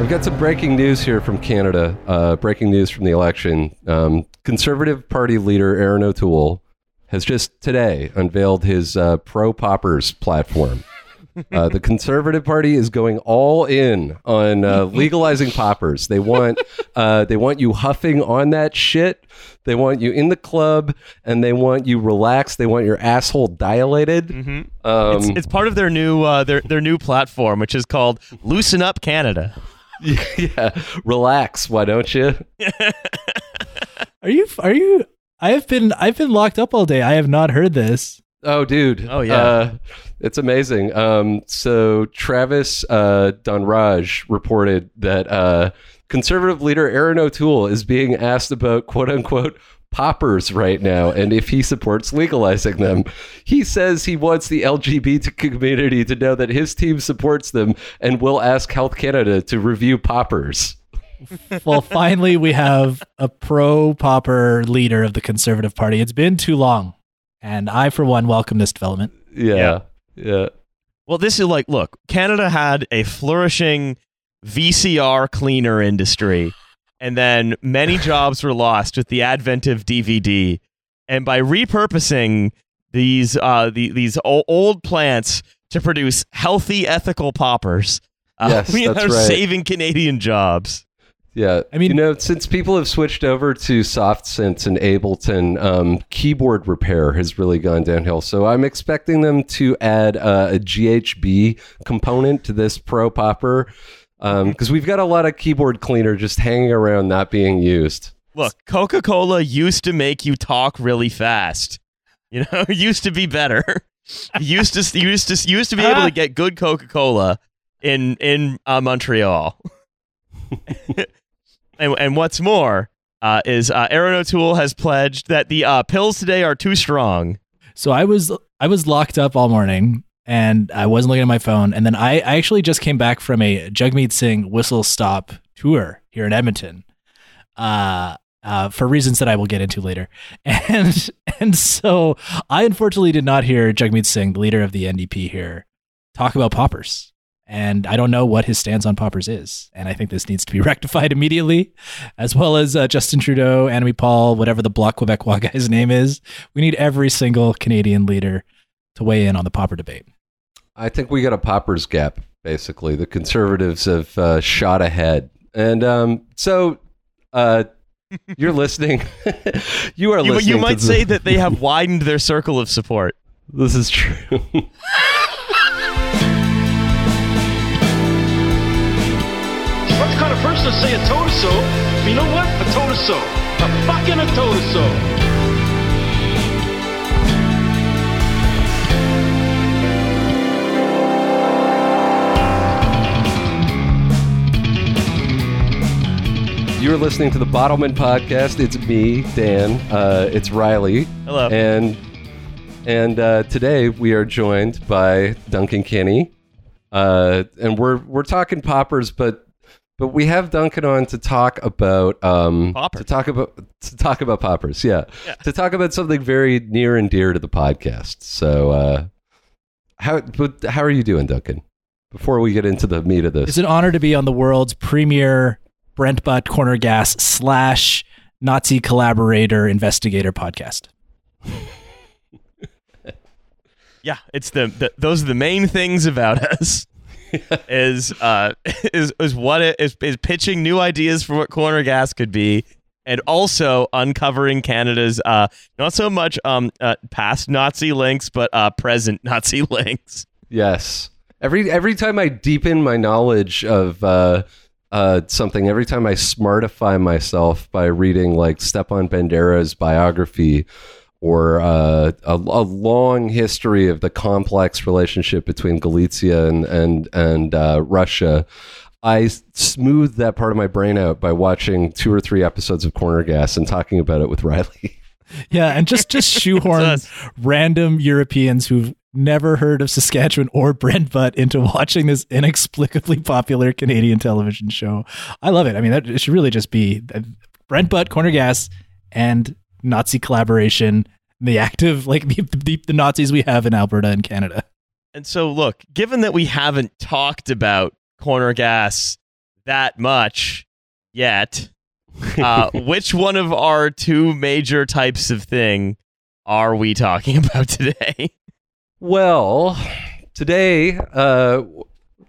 We've got some breaking news here from Canada. Uh, breaking news from the election. Um, Conservative Party leader Erin O'Toole has just today unveiled his uh, pro poppers platform. Uh, the Conservative Party is going all in on uh, legalizing poppers. They want uh, they want you huffing on that shit. They want you in the club, and they want you relaxed. They want your asshole dilated. Um, It's, it's part of their new uh, their their new platform, which is called Loosen Up Canada. yeah, relax. Why don't you? Are you? Are you? I have been. I've been locked up all day. I have not heard this. Oh, dude. Oh, yeah. Uh, it's amazing. Um, so Travis uh, Dhanraj reported that uh, conservative leader Erin O'Toole is being asked about quote unquote poppers right now and if he supports legalizing them. He says he wants the LGBT community to know that his team supports them and will ask Health Canada to review poppers. Well, finally, we have a pro popper leader of the Conservative Party. It's been too long, and I, for one, welcome this development. Yeah. Yeah. Well, this is like, look, Canada had a flourishing VCR cleaner industry, and then many jobs were lost with the advent of DVD. And by repurposing these uh, the, these o- old plants to produce healthy, ethical poppers, uh, Yes, we that's are right. saving Canadian jobs. Yeah, I mean- you know, since people have switched over to soft synths and Ableton, um, keyboard repair has really gone downhill. So I'm expecting them to add uh, a GHB component to this Pro Popper because we've got a lot of keyboard cleaner just hanging around not being used. Look, Coca Cola used to make you talk really fast. You know, it used to be better. You used to used to used to be able to get good Coca Cola in in uh, Montreal. and and what's more uh, is uh, Erin O'Toole has pledged that the uh, pills today are too strong. So I was I was locked up all morning, and I wasn't looking at my phone. And then I, I actually just came back from a Jagmeet Singh whistle stop tour here in Edmonton. Uh, uh, for reasons that I will get into later. And and so I unfortunately did not hear Jagmeet Singh, the leader of the NDP here, talk about poppers. And I don't know what his stance on poppers is. And I think this needs to be rectified immediately, as well as uh, Justin Trudeau, Annamie Paul, whatever the Bloc Quebecois guy's name is. We need every single Canadian leader to weigh in on the popper debate. I think we got a poppers gap. Basically, the conservatives have uh, shot ahead, and um, so uh, you're listening. you are You, listening. you to might the- say that they have widened their circle of support. This is true. What's kind of person to say a toe to so? You know what? A toe to so. A fucking a toe to so. You're listening to the Bottleman Podcast. It's me, Dan. Uh, it's Riley. Hello. And and uh, today we are joined by Duncan Kinney, uh, and we're we're talking poppers, but but we have Duncan on to talk about um, Poppers. to talk about to talk about poppers. Yeah. Yeah. to talk about something very near and dear to the podcast. So uh, how but how are you doing, Duncan? Before we get into the meat of this, It's an honor to be on the world's premier Brent Butt Corner Gas slash Nazi collaborator investigator podcast. Yeah, it's the, the those are the main things about us. is uh is is what it is is pitching new ideas for what corner gas could be and also uncovering Canada's uh not so much um uh, past Nazi links but uh present Nazi links. Yes. Every every time I deepen my knowledge of uh, something, every time I smartify myself by reading like Stepan Bandera's biography or uh, a, a long history of the complex relationship between Galicia and and and uh, Russia, I smooth that part of my brain out by watching two or three episodes of Corner Gas and talking about it with Riley. Yeah, and just just shoehorn random Europeans who've never heard of Saskatchewan or Brent Butt into watching this inexplicably popular Canadian television show. I love it. I mean, that it should really just be Brent Butt, Corner Gas, and Nazi collaboration. The active, like the, the, the Nazis we have in Alberta and Canada. And so look, given that we haven't talked about corner gas that much yet. Uh, which one of our two major types of thing are we talking about today? Well, today uh,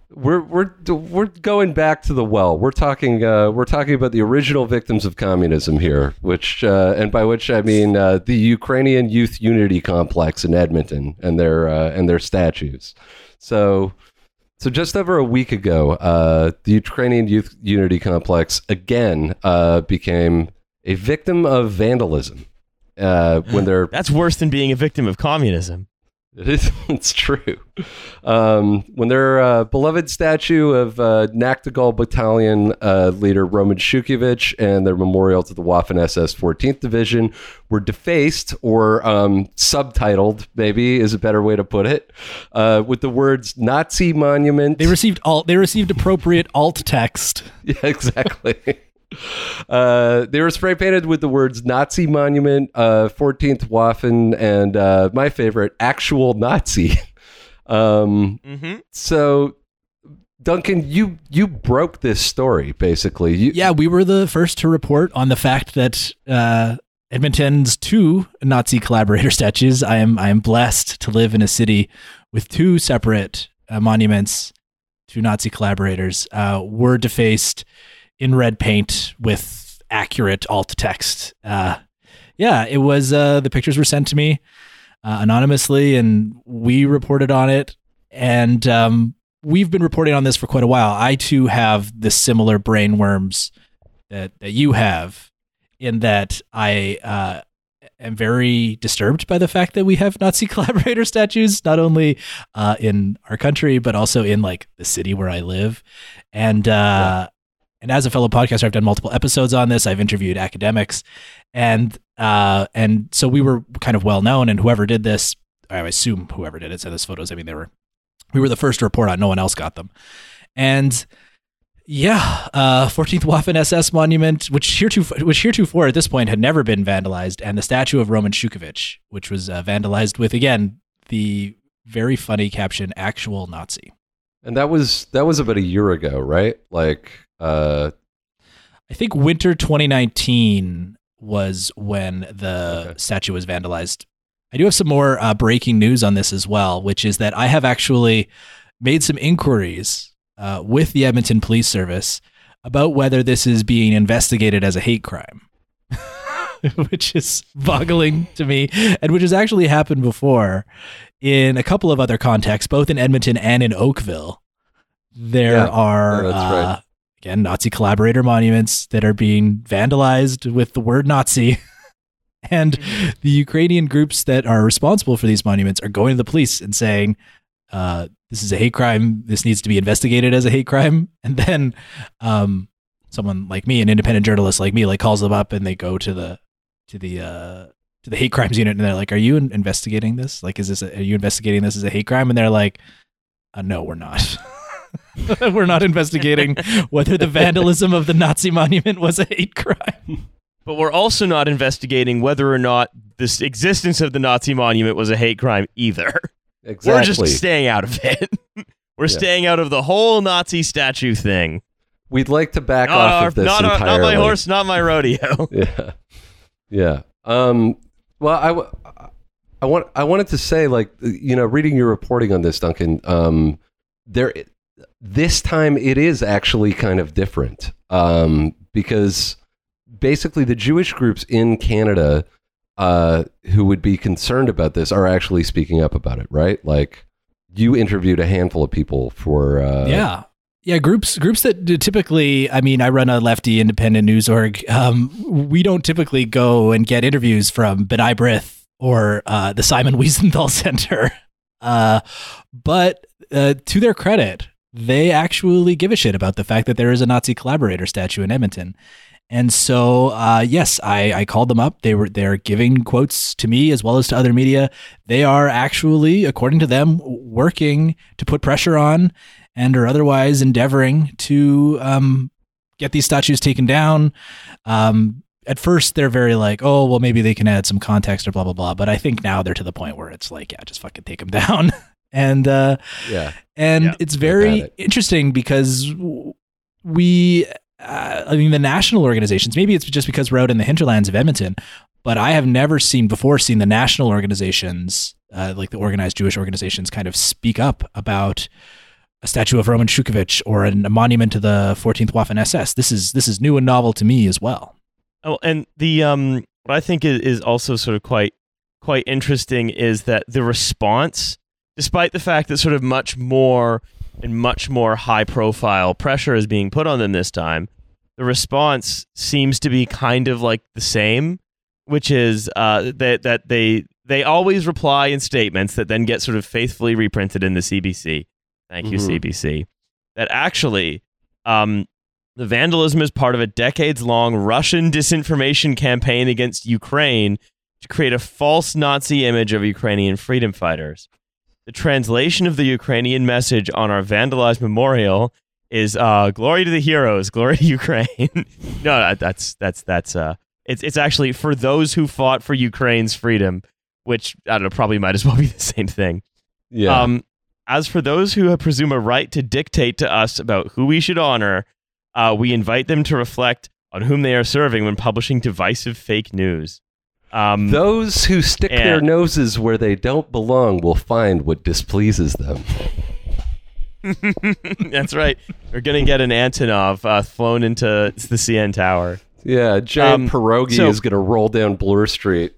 we're we're we're going back to the well. We're talking uh, we're talking about the original victims of communism here, which uh, and by which I mean uh, the Ukrainian Youth Unity Complex in Edmonton and their uh, and their statues. So. So just over a week ago, uh, the Ukrainian Youth Unity Complex again uh, became a victim of vandalism uh, when they're That's worse than being a victim of communism. It is. It's true. Um, when their uh, beloved statue of uh, Battalion uh, leader Roman Shukhevych and their memorial to the Waffen SS 14th Division were defaced or um, subtitled, maybe is a better way to put it, uh, with the words "Nazi monument." They received alt. They received appropriate alt text. Yeah, exactly. Uh, they were spray painted with the words Nazi monument, uh, 14th Waffen, and uh, my favorite, actual Nazi. Um, Mm-hmm. so, Duncan, you you broke this story basically. You, Yeah, we were the first to report on the fact that uh, Edmonton's two Nazi collaborator statues. I am I am blessed to live in a city with two separate uh, monuments to Nazi collaborators. Uh, were defaced in red paint with accurate alt text. Uh, yeah, it was. Uh, the pictures were sent to me uh, anonymously, and we reported on it. And um, we've been reporting on this for quite a while. I too have the similar brain worms that, that you have, in that I uh, am very disturbed by the fact that we have Nazi collaborator statues, not only uh, in our country but also in like the city where I live, and uh, and as a fellow podcaster, I've done multiple episodes on this. I've interviewed academics, and uh, and so we were kind of well known. And whoever did this, I assume whoever did it sent us photos. I mean, they were we were the first to report on. No one else got them, and yeah, uh, 14th Waffen SS monument, which heretofore, which heretofore at this point had never been vandalized, and the statue of Roman Shukhevych, which was uh, vandalized with again the very funny caption "Actual Nazi." and that was that was about a year ago, right? Like, uh, I think winter 2019 was when the Okay. statue was vandalized. I do have some more uh, breaking news on this as well, which is that I have actually made some inquiries uh, with the Edmonton Police Service about whether this is being investigated as a hate crime, which is boggling to me, and which has actually happened before in a couple of other contexts, both in Edmonton and in Oakville. There Yeah. are Yeah, that's uh, right. Again Nazi collaborator monuments that are being vandalized with the word Nazi. and the Ukrainian groups that are responsible for these monuments are going to the police and saying, uh, "This is a hate crime. This needs to be investigated as a hate crime." And then, um, someone like me, an independent journalist like me, like calls them up and they go to the to the uh, to the hate crimes unit and they're like, "Are you investigating this? Like, is this a, are you investigating this as a hate crime?" And they're like, uh, "No, we're not." we're not investigating whether the vandalism of the Nazi monument was a hate crime. But we're also not investigating whether or not this existence of the Nazi monument was a hate crime either. exactly. We're just staying out of it. we're Yeah. staying out of the whole Nazi statue thing. We'd like to back Not, off our- of this not, our- not my horse, not my rodeo. yeah yeah um well i w- i want i wanted to say like you know reading your reporting on this duncan um there this time it is actually kind of different um because basically the jewish groups in canada uh who would be concerned about this are actually speaking up about it right like you interviewed a handful of people for uh yeah. Yeah, groups groups that typically, I mean, I run a lefty independent news org. Um, we don't typically go and get interviews from B'nai B'rith or uh, the Simon Wiesenthal Center. Uh, but uh, to their credit, they actually give a shit about the fact that there is a Nazi collaborator statue in Edmonton. And so, uh, yes, I, I called them up. They were they're giving quotes to me as well as to other media. They are actually, according to them, working to put pressure on and are otherwise endeavoring to um, get these statues taken down. Um, at first, they're very like, oh, well, maybe they can add some context or blah blah blah. But I think now they're to the point where it's like, yeah, just fucking take them down. And uh, yeah and Yeah. it's very it. interesting because we, uh, I mean, the national organizations. Maybe it's just because we're out in the hinterlands of Edmonton, but I have never seen before seen the national organizations, uh, like the organized Jewish organizations, kind of speak up about a statue of Roman Shukhevych or an, a monument to the 14th Waffen SS. This is this is new and novel to me as well. Oh, and the um, what I think is, is also sort of quite quite interesting is that the response, despite the fact that sort of much more and much more high profile pressure is being put on them this time, the response seems to be kind of like the same, which is uh, that that they they always reply in statements that then get sort of faithfully reprinted in the CBC. Thank you, Mhm. CBC. That actually, um, the vandalism is part of a decades long Russian disinformation campaign against Ukraine to create a false Nazi image of Ukrainian freedom fighters. The translation of the Ukrainian message on our vandalized memorial is uh, "Glory to the heroes, glory to Ukraine." no, that's that's that's uh, it's it's actually for those who fought for Ukraine's freedom, which I don't know, probably might as well be the same thing. Yeah. Um, as for those who presume a right to dictate to us about who we should honor, uh, we invite them to reflect on whom they are serving when publishing divisive fake news. Um, Those who stick their noses where they don't belong will find what displeases them. that's right. We're gonna get an Antonov uh, flown into the CN Tower. Yeah, giant Um, pierogi so- is going to roll down Bloor Street.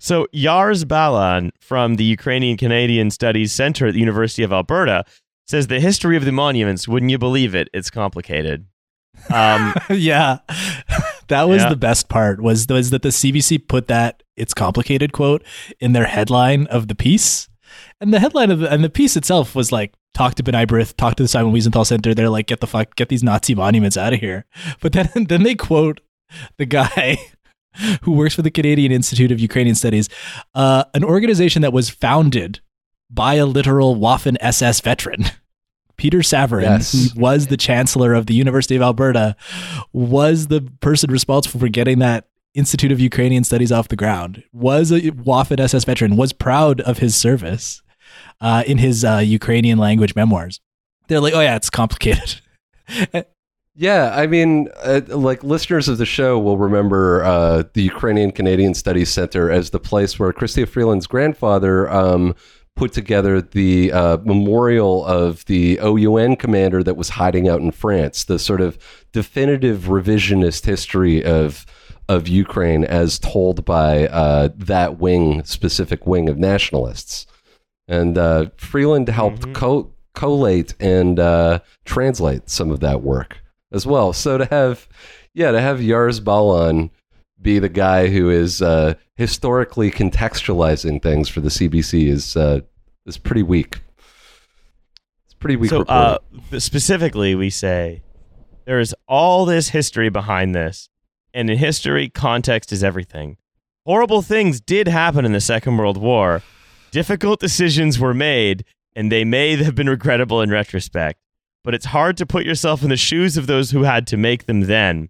So Jars Balan from the Ukrainian Canadian Studies Center at the University of Alberta says the history of the monuments. Wouldn't you believe it? It's complicated. Um, yeah, that was Yeah. the best part. Was was that the CBC put that "it's complicated" quote in their headline of the piece, and the headline of the, and the piece itself was like, "Talk to B'nai B'rith, talk to the Simon Wiesenthal Center." They're like, "Get the fuck, get these Nazi monuments out of here." But then then they quote the guy. Who works for the Canadian Institute of Ukrainian Studies, uh, an organization that was founded by a literal Waffen SS veteran. Peter Savaryn, Yes. who was the chancellor of the University of Alberta, was the person responsible for getting that Institute of Ukrainian Studies off the ground, was a Waffen SS veteran, was proud of his service uh, in his uh, Ukrainian language memoirs. They're like, oh, yeah, it's complicated. Yeah, I mean, uh, like listeners of the show will remember uh, the Ukrainian Canadian Studies Center as the place where Chrystia Freeland's grandfather um, put together the uh, memorial of the OUN commander that was hiding out in France, the sort of definitive revisionist history of of Ukraine as told by uh, that wing, specific wing of nationalists. And uh, Freeland helped Mhm. co- collate and uh, translate some of that work as well. So to have, yeah, to have Jars Balan be the guy who is uh, historically contextualizing things for the CBC is uh, is pretty weak. It's pretty weak. so uh, specifically, we say there is all this history behind this, and in history, context is everything. Horrible things did happen in the Second World War. Difficult decisions were made, and they may have been regrettable in retrospect. But it's hard to put yourself in the shoes of those who had to make them then.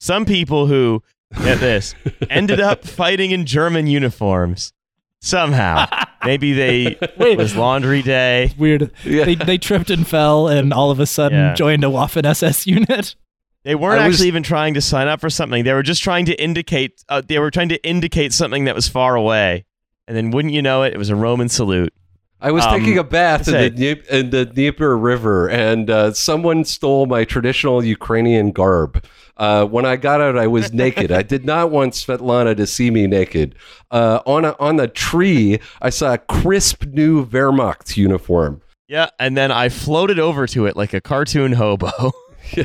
Some people who, get this, ended up fighting in German uniforms. Somehow. Maybe they, Wait. it was laundry day. Weird. Yeah. They, they tripped and fell and all of a sudden Yeah. joined a Waffen SS unit. They weren't I was- actually even trying to sign up for something. They were just trying to indicate. Uh, they were trying to indicate something that was far away, and then wouldn't you know it, it was a Roman salute. I was Um, taking a bath in the, in the Dnieper River, and uh, someone stole my traditional Ukrainian garb. Uh, when I got out, I was naked. I did not want Svetlana to see me naked. Uh, on a, on the tree, I saw a crisp new Wehrmacht uniform. Yeah, and then I floated over to it like a cartoon hobo.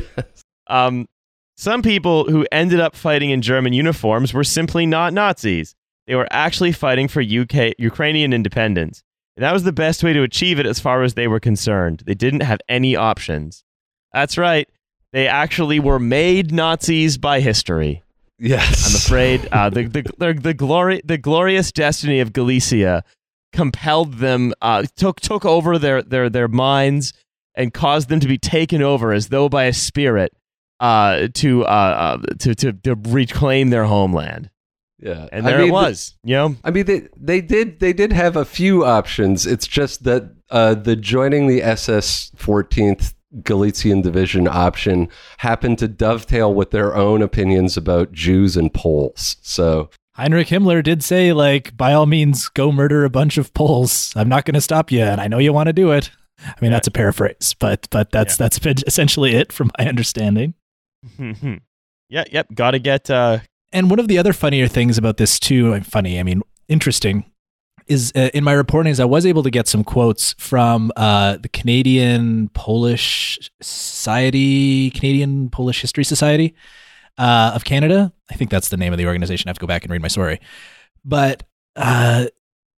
Um, some people who ended up fighting in German uniforms were simply not Nazis. They were actually fighting for UK Ukrainian independence. That was the best way to achieve it as far as they were concerned. They didn't have any options. That's right. They actually were made Nazis by history. Yes, I'm afraid uh, the, the, the, the, glory, the glorious destiny of Galicia compelled them, uh, took, took over their, their, their minds and caused them to be taken over as though by a spirit uh, to, uh, uh, to, to, to reclaim their homeland. Yeah, And I there mean, it was, you know? I mean, they they did they did have a few options. It's just that uh, the joining the SS 14th Galician division option happened to dovetail with their own opinions about Jews and Poles. So Heinrich Himmler did say, like, by all means, go murder a bunch of Poles. I'm not going to stop you, and I know you want to do it. I mean, that's a paraphrase, but but that's that's been essentially it, from my understanding. yeah, yep. Got to get. Uh, And one of the other funnier things about this too, funny, I mean, interesting, is uh, in my reporting is I was able to get some quotes from uh, the Canadian Polish Society, Canadian Polish History Society uh, of Canada. I think that's the name of the organization. I have to go back and read my story, but uh,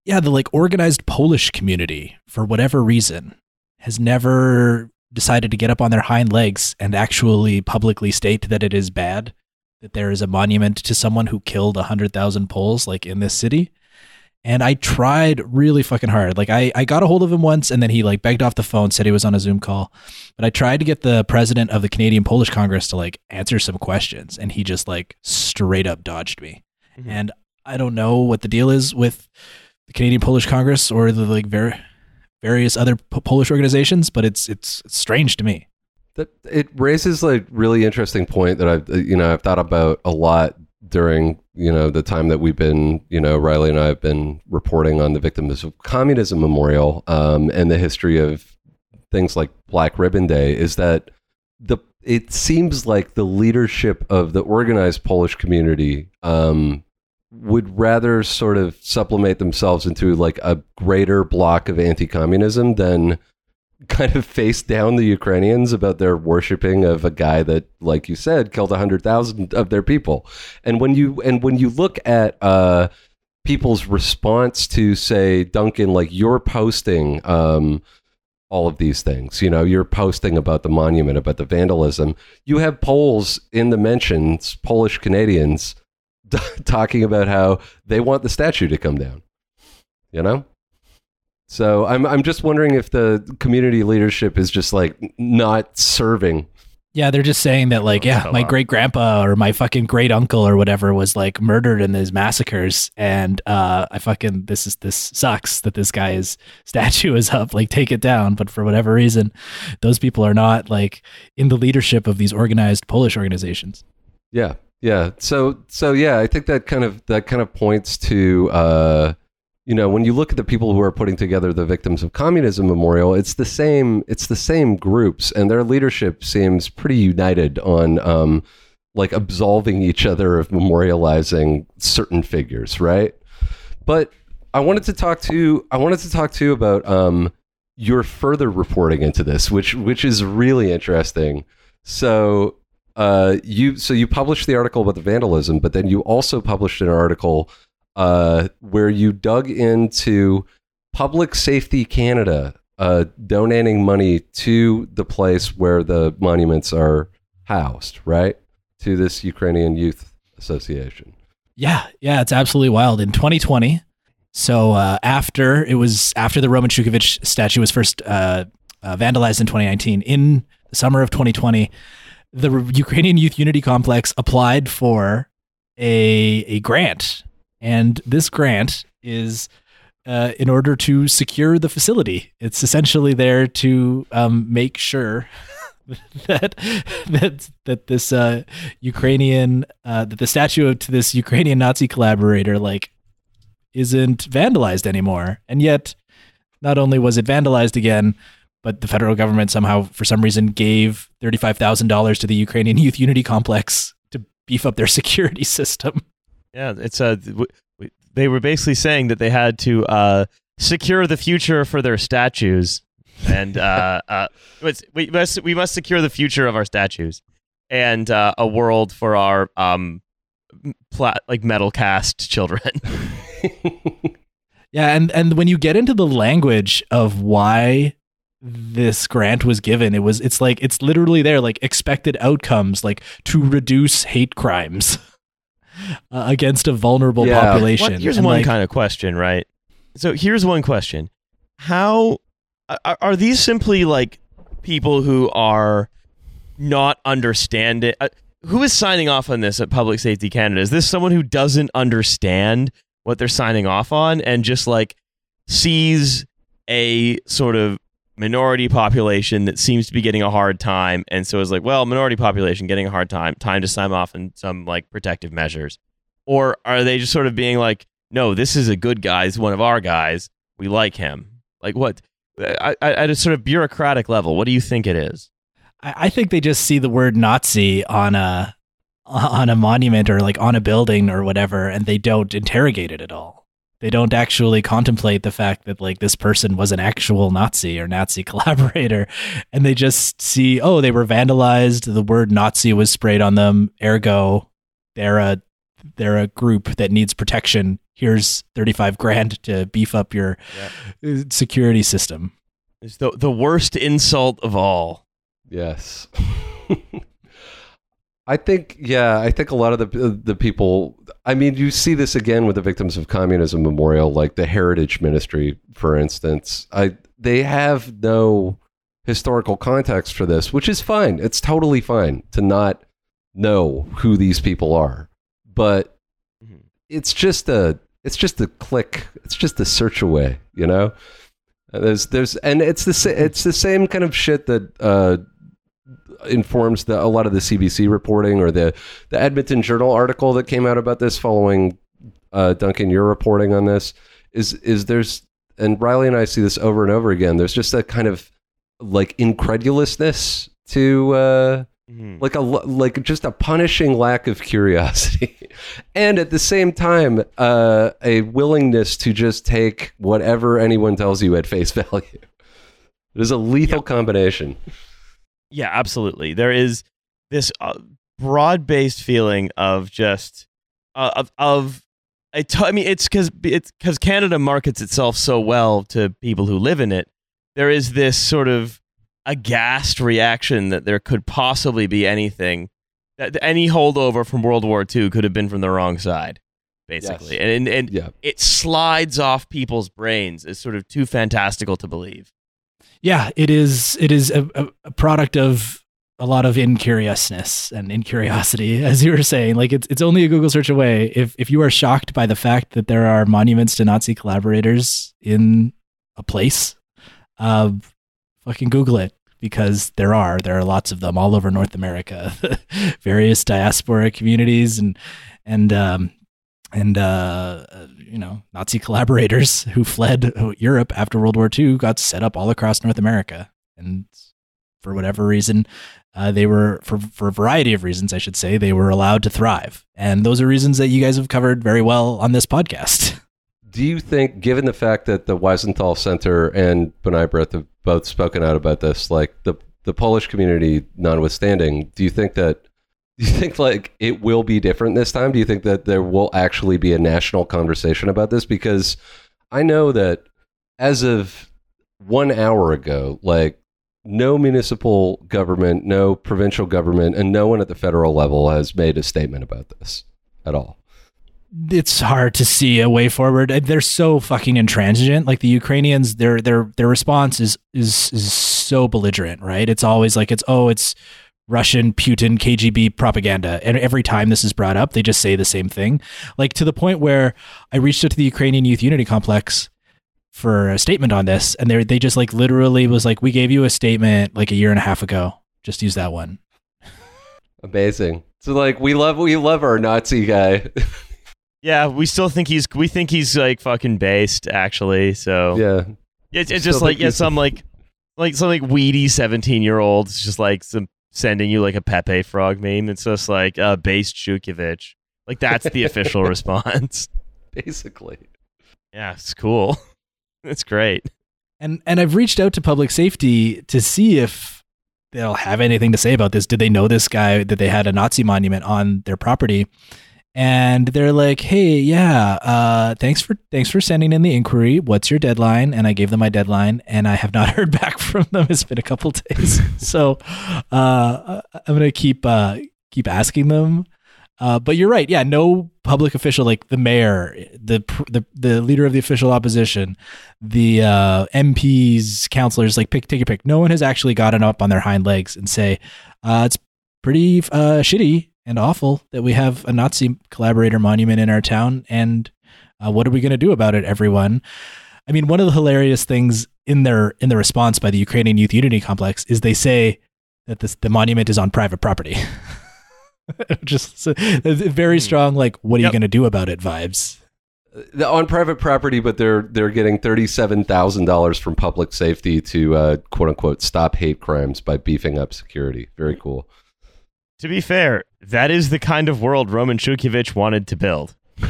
yeah, the like organized Polish community for whatever reason has never decided to get up on their hind legs and actually publicly state that it is bad that there is a monument to someone who killed 100,000 Poles like in this city. And I tried really fucking hard. Like I, I got a hold of him once and then he like begged off the phone, said he was on a Zoom call. But I tried to get the president of the Canadian Polish Congress to like answer some questions and he just like straight up dodged me. Mhm. And I don't know what the deal is with the Canadian Polish Congress or the like ver- various other P- Polish organizations, but it's it's strange to me. That it raises like really interesting point that I've you know I've thought about a lot during you know the time that we've been you know Riley and I have been reporting on the victims of communism memorial um, and the history of things like Black Ribbon Day is that the it seems like the leadership of the organized Polish community um, would rather sort of sublimate themselves into like a greater block of anti-communism than kind of face down the Ukrainians about their worshiping of a guy that, like you said, killed hundred thousand of their people. And when you and when you look at uh, people's response to, say, Duncan, like you're posting um, all of these things, you know, you're posting about the monument, about the vandalism. You have Poles in the mentions, Polish Canadians, talking about how they want the statue to come down. You know. So I'm I'm just wondering if the community leadership is just like not serving. Yeah, they're just saying that, like, yeah, my great grandpa or my fucking great uncle or whatever was like murdered in these massacres, and uh, I fucking this is this sucks that this guy's statue is up. Like, take it down. But for whatever reason, those people are not like in the leadership of these organized Polish organizations. Yeah, yeah. So so yeah, I think that kind of that kind of points to uh, you know when you look at the people who are putting together the victims of communism memorial, it's the same it's the same groups, and their leadership seems pretty united on um, like absolving each other of memorializing certain figures, right? But I wanted to talk to I wanted to talk to you about um, your further reporting into this, which which is really interesting. So uh, you so you published the article about the vandalism, but then you also published an article uh, where you dug into Public Safety Canada uh, donating money to the place where the monuments are housed, right? To this Ukrainian Youth Association. Yeah, yeah, it's absolutely wild. In 2020, so uh, after it was after the Roman Shukhevych statue was first uh, uh, vandalized in 2019, in the summer of 2020, the Ukrainian Youth Unity Complex applied for a a grant, and this grant is. Uh, in order to secure the facility, it's essentially there to um, make sure that that that this uh, Ukrainian uh, that the statue to this Ukrainian Nazi collaborator like isn't vandalized anymore. And yet, not only was it vandalized again, but the federal government somehow, for some reason, gave thirty-five thousand dollars to the Ukrainian Youth Unity Complex to beef up their security system. Yeah, it's a. w- They were basically saying that they had to uh, secure the future for their statues, and uh, uh, we must we must secure the future of our statues, and uh, a world for our um, like metal cast children. Yeah, and and when you get into the language of why this grant was given, it was it's like it's literally there like expected outcomes like to reduce hate crimes uh, against a vulnerable Yeah. population. What- here's And, one like, kind of question, right? So here's one question: How are, are these simply like people who are not understanding? Uh, who is signing off on this at Public Safety Canada? Is this someone who doesn't understand what they're signing off on and just like sees a sort of minority population that seems to be getting a hard time, and so it's like, well, minority population getting a hard time, time to sign off on some like protective measures, or are they just sort of being like, no, this is a good guy, he's one of our guys, we like him, like what? I, I, at a sort of bureaucratic level, what do you think it is? I, I think they just see the word Nazi on a on a monument or like on a building or whatever, and they don't interrogate it at all. They don't actually contemplate the fact that like this person was an actual Nazi or Nazi collaborator, and they just see, oh, they were vandalized. The word Nazi was sprayed on them. Ergo, they're a they're a group that needs protection. Here's thirty five grand to beef up your uh, security system. It's the the worst insult of all. Yes. I think, yeah, I think a lot of the the people. I mean, you see this again with the Victims of Communism Memorial, like the Heritage Ministry, for instance. I they have no historical context for this, which is fine. It's totally fine to not know who these people are, but Mhm. it's just a it's just a click. It's just a search away, you know. And There's there's and it's the it's the same kind of shit that uh, informs the, a lot of the CBC reporting or the the Edmonton Journal article that came out about this following uh, Duncan your reporting on this is is there's and Riley and I see this over and over again. There's just a kind of like incredulousness to uh, Mhm. like a like just a punishing lack of curiosity and at the same time uh, a willingness to just take whatever anyone tells you at face value it is a lethal combination Yeah, absolutely. There is this uh, broad-based feeling of just uh, of of I t- I mean, it's because it's because Canada markets itself so well to people who live in it. There is this sort of aghast reaction that there could possibly be anything that any holdover from World War II could have been from the wrong side, basically, Yes. and and yeah it slides off people's brains. as sort of too fantastical to believe. Yeah, it is. It is a, a, product of a lot of incuriousness and incuriosity, as you were saying. Like it's it's only a Google search away. If if you are shocked by the fact that there are monuments to Nazi collaborators in a place, uh, fucking Google it because there are there are lots of them all over North America, various diaspora communities and and um, and uh, you know Nazi collaborators who fled Europe after World War II got set up all across North America, and for whatever reason, uh, they were for for a variety of reasons, I should say, they were allowed to thrive, and those are reasons that you guys have covered very well on this podcast. do you think given the fact that the Wiesenthal Center and B'nai B'rith have both spoken out about this like the the Polish community notwithstanding do you think that do you think like it will be different this time do you think that there will actually be a national conversation about this because I know that as of one hour ago, like no municipal government, no provincial government, and no one at the federal level has made a statement about this at all. it's hard to see a way forward. Uh, they're so fucking intransigent. Like the Ukrainians, their their their response is is is so belligerent, right? It's always like it's oh, it's Russian Putin KGB propaganda. And every time this is brought up, they just say the same thing. Like to the point where I reached out to the Ukrainian Youth Unity Complex for a statement on this, and they they just like literally was like, "We gave you a statement like a year and a half ago. Just use that one." Amazing. So like we love we love our Nazi guy. Yeah, we still think he's we think he's like fucking based actually. So yeah. it's, it's just like yeah, some like like some like weedy seventeen year olds just like some sending you like a Pepe frog meme. It's just like uh, base Shukhevych. Like that's the official response. Basically. Yeah, it's cool. It's great. And and I've reached out to public safety to see if they'll have anything to say about this. Did they know this guy that they had a Nazi monument on their property? And they're like, "Hey, yeah, uh, thanks for thanks for sending in the inquiry. What's your deadline?" And I gave them my deadline, and I have not heard back from them. It's been a couple days, so uh, I'm gonna keep uh, keep asking them. Uh, but you're right. Yeah, no public official like the mayor, the the the leader of the official opposition, the uh, MPs, counselors, like pick take your pick. No one has actually gotten up on their hind legs and say uh, it's pretty shitty and awful that we have a Nazi collaborator monument in our town, and uh, what are we going to do about it, everyone? I mean, one of the hilarious things in their in the response by the Ukrainian Youth Unity Complex is they say that this, the monument is on private property. Just a very strong, like, what are you going to do about it vibes. The- on private property, but they're they're getting thirty seven thousand dollars from public safety to uh, quote unquote stop hate crimes by beefing up security. Very cool. To be fair, that is the kind of world Roman Shukhevych wanted to build.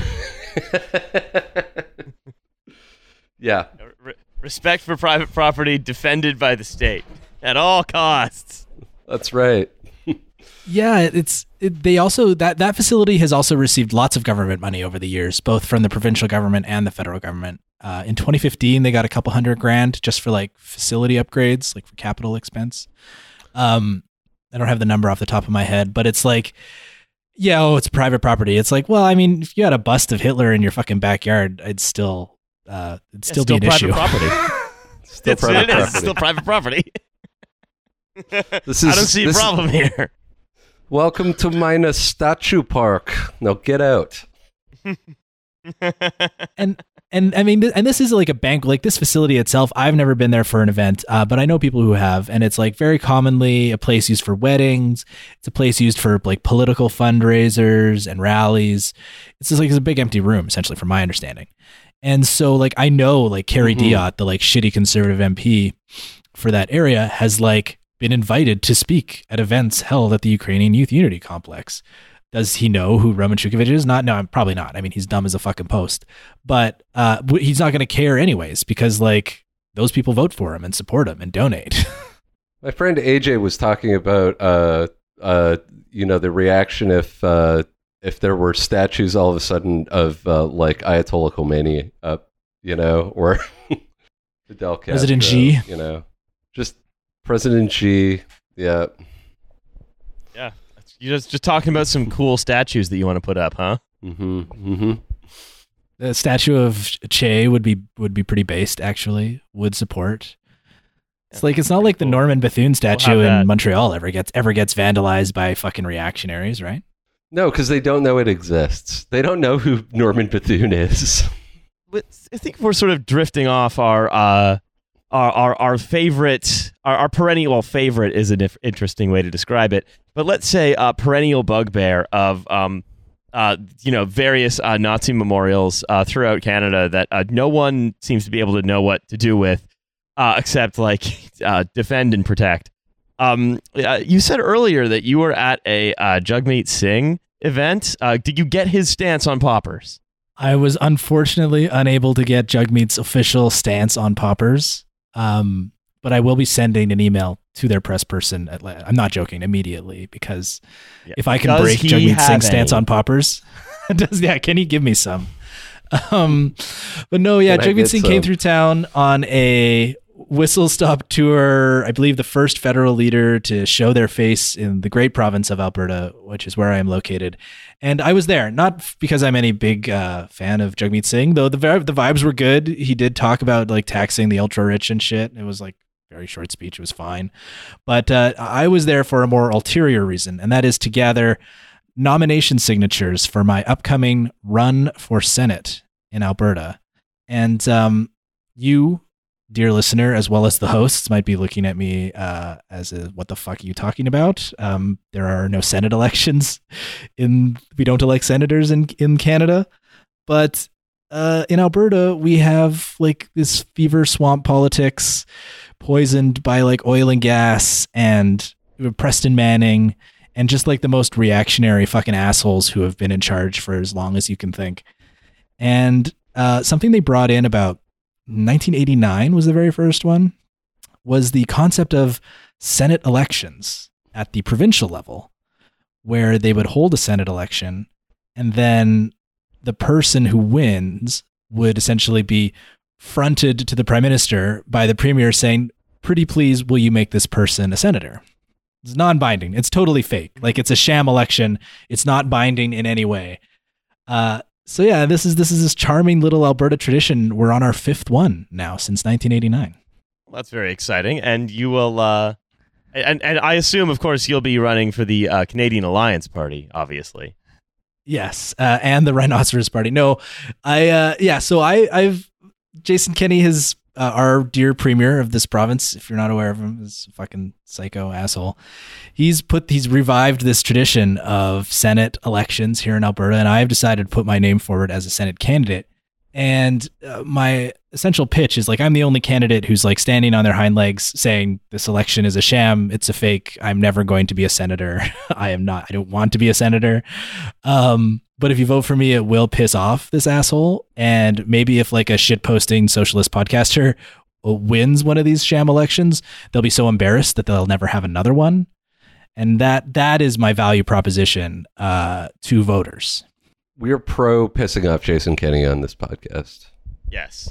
yeah, Re- respect for private property defended by the state at all costs. that's right. Yeah, it's it, they also that that facility has also received lots of government money over the years, both from the provincial government and the federal government. Uh, in 2015, they got a couple hundred grand just for like facility upgrades, like for capital expense. Um, I don't have the number off the top of my head, but it's like, yeah, oh, it's private property. It's like, well, I mean, if you had a bust of Hitler in your fucking backyard, I'd still, uh, it'd still, It's be an private issue. property. Still It's, it is. It's property. still private property. This I don't see a this- problem here. Welcome to Mina Statue Park. Now get out. and and I mean, and this is like a bank, like this facility itself. I've never been there for an event, uh, but I know people who have, and it's like very commonly a place used for weddings. It's a place used for like political fundraisers and rallies. It's just like it's a big empty room, essentially, from my understanding. And so, like, I know like Kerry Mhm. Diotte, the like shitty conservative MP for that area, has like been invited to speak at events held at the Ukrainian Youth Unity Complex. Does he know who Roman Shukhevych is? Not, no, I'm probably not. I mean, he's dumb as a fucking post. But uh, he's not going to care anyways because like those people vote for him and support him and donate. My friend AJ was talking about, uh, uh, you know, the reaction if uh, if there were statues all of a sudden of uh, like Ayatollah Khomeini up, you know, or Fidel Castro, President Xi. you know, just President Xi. Yeah, yeah. You're just, just talking about some cool statues that you want to put up, huh? mm-hmm, mm-hmm. the statue of Che would be would be pretty based. Actually, would support. It's like it's not like the Norman Bethune statue have in. Montreal ever gets ever gets vandalized by fucking reactionaries, right? No, because they don't know it exists. They don't know who Norman Bethune is. But I think we're sort of drifting off our uh, our, our our favorite, our, our perennial favorite is an if- interesting way to describe it. But let's say a perennial bugbear of um, uh, you know, various uh, Nazi memorials uh, throughout Canada that uh, no one seems to be able to know what to do with, uh, except like uh, defend and protect. Um, you said earlier that you were at a Jagmeet Singh event. Did you get his stance on poppers? I was unfortunately unable to get Jagmeet's official stance on poppers, um, but I will be sending an email to their press person. At, I'm not joking immediately because Yeah. if I can Does break have Singh's stance on poppers, does yeah? Can he give me some? Um, but no, yeah, Can I Jagmeet get Singh came through town on a whistle stop tour. I believe the first federal leader to show their face in the great province of Alberta, which is where I am located. And I was there, not because I'm any big uh, fan of Jagmeet Singh, though the the vibes were good. He did talk about like taxing the ultra rich and shit. It was like very short speech. It was fine, but uh, I was there for a more ulterior reason, and that is to gather nomination signatures for my upcoming run for Senate in Alberta. And um, you, dear listener, as well as the hosts, might be looking at me uh, as a, what the fuck are you talking about? Um, there are no Senate elections. In we don't elect senators in in Canada, but uh, in Alberta we have like this fever swamp politics, poisoned by like oil and gas and Preston Manning and just like the most reactionary fucking assholes who have been in charge for as long as you can think. And uh, something they brought in about 1989 was the very first one was the concept of Senate elections at the provincial level, where they would hold a Senate election and then the person who wins would essentially be fronted to the prime minister by the premier saying, Pretty please, will you make this person a senator? It's non binding. It's totally fake. Like it's a sham election. It's not binding in any way. Uh, so yeah, this is this is this charming little Alberta tradition. We're on our fifth one now since 1989. Well, that's very exciting, and you will. Uh, and and I assume, of course, you'll be running for the uh, Canadian Alliance Party, obviously. Yes, uh, and the Rhinoceros Party. No, I uh, yeah. So I I've Jason Kenney has uh, our dear premier of this province, if you're not aware of him, is a fucking psycho asshole. He's put he's revived this tradition of Senate elections here in Alberta, and I've decided to put my name forward as a Senate candidate. And uh, my essential pitch is like I'm the only candidate who's like standing on their hind legs saying this election is a sham, it's a fake. I'm never going to be a senator. I am not. I don't want to be a senator. Um, but if you vote for me, it will piss off this asshole. And maybe if like a shit posting socialist podcaster wins one of these sham elections, they'll be so embarrassed that they'll never have another one. And that that is my value proposition uh, to voters. We're pro pissing off Jason Kenney on this podcast. Yes,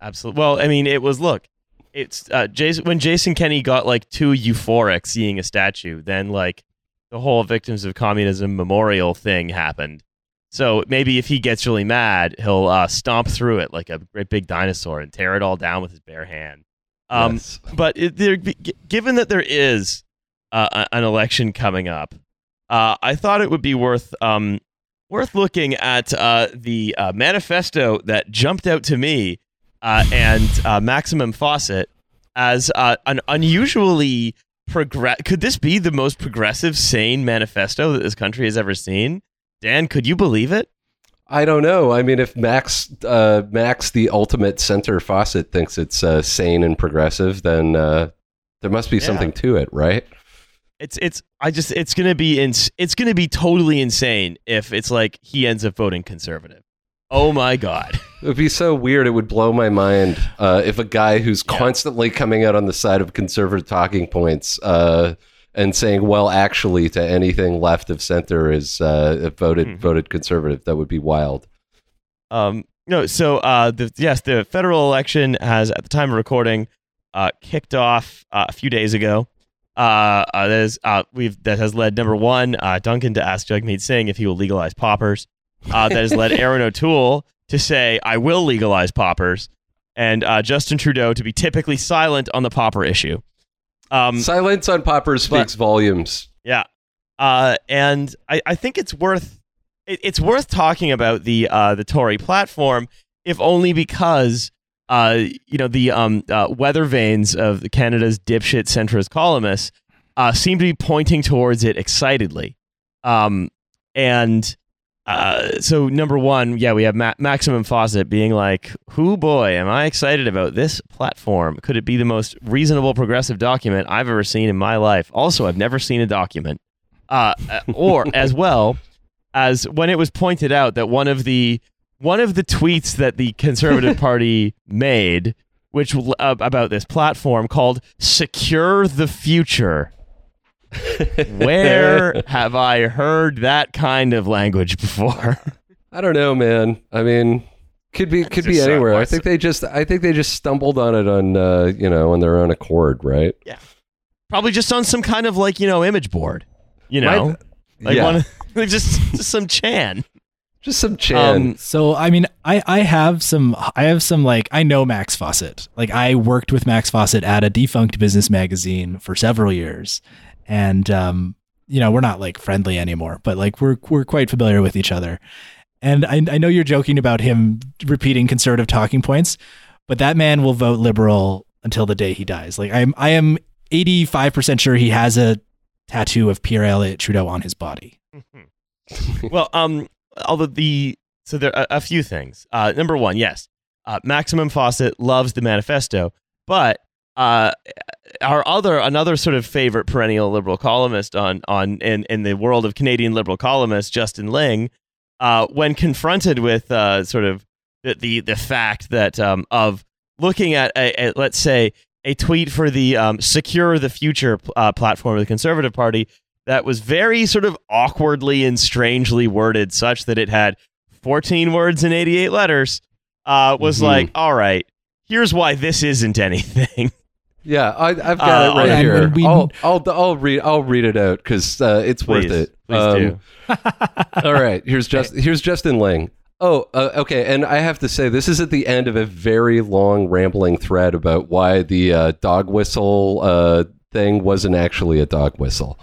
absolutely. Well, I mean, it was look, it's uh, Jason when Jason Kenney got like too euphoric seeing a statue, then like the whole Victims of Communism memorial thing happened. So maybe if he gets really mad, he'll uh, stomp through it like a great big dinosaur and tear it all down with his bare hand. Um, Yes. But it, there, given that there is uh, an election coming up, uh, I thought it would be worth um, worth looking at uh, the uh, manifesto that jumped out to me uh, and uh, Maximum Fawcett as uh, an unusually progress. Could this be the most progressive, sane manifesto that this country has ever seen? Dan, could you believe it? I don't know. I mean, if Max, uh, Max, the ultimate center faucet, thinks it's uh, sane and progressive, then uh, there must be Yeah. something to it, right? It's it's I just it's gonna be ins- it's gonna be totally insane if it's like he ends up voting conservative. Oh my god. It would be so weird. It would blow my mind uh, if a guy who's Yeah. constantly coming out on the side of conservative talking points uh, and saying, "Well, actually, to anything left of center is uh, voted Mhm. voted conservative." That would be wild. Um, no, so uh, the yes, the federal election has, at the time of recording, uh, kicked off uh, a few days ago. Uh, uh, that is, uh, we've that has led number one, uh, Duncan to ask Jagmeet Singh if he will legalize poppers. Uh, that has led Erin O'Toole to say, "I will legalize poppers," and uh, Justin Trudeau to be typically silent on the popper issue. Um, Silence on poppers but- speaks volumes. yeah, uh, and I, I think it's worth it, it's worth talking about the uh, the Tory platform, if only because uh, you know the um, uh, weather vanes of Canada's dipshit centrist columnists uh, seem to be pointing towards it excitedly, um, and. Uh, so number one, yeah, we have Ma- Maximum Fawcett being like, "Who boy, am I excited about this platform? Could it be the most reasonable progressive document I've ever seen in my life?" Also, I've never seen a document. Uh, uh, or as well as when it was pointed out that one of the one of the tweets that the Conservative Party made, which uh, about this platform called "Secure the Future." Where have I heard that kind of language before? I don't know, man. I mean, could be could be uh, anywhere. I think they just I think they just stumbled on it on uh, you know on their own accord, right? Yeah, probably just on some kind of like you know image board. You know, like yeah, one just, just some Chan. just some Chan. Um, So I mean, I I have some I have some like I know Max Fawcett. Like I worked with Max Fawcett at a defunct business magazine for several years, and um, you know we're not like friendly anymore, but like we're we're quite familiar with each other. And I I know you're joking about him repeating conservative talking points, but that man will vote liberal until the day he dies. Like I'm I am 85% sure he has a tattoo of Pierre Elliott Trudeau on his body. well, um, although the so there are a few things. Uh, number one, yes, uh, Maximum Fawcett loves the manifesto, but uh, our other another sort of favorite perennial liberal columnist on on in in the world of Canadian liberal columnists, Justin Ling, uh, when confronted with uh, sort of the the, the fact that um, of looking at a, a let's say a tweet for the um, secure the future uh, platform of the Conservative Party that was very sort of awkwardly and strangely worded, such that it had 14 words and 88 letters. Uh, was Mhm. like, all right, here's why this isn't anything. yeah, I, I've got uh, it right here. we- I'll, I'll I'll read I'll read it out because uh, it's worth it. please Um, do. All right, here's just here's Justin Ling. Oh, uh, okay. And I have to say, this is at the end of a very long, rambling thread about why the uh, dog whistle uh, thing wasn't actually a dog whistle.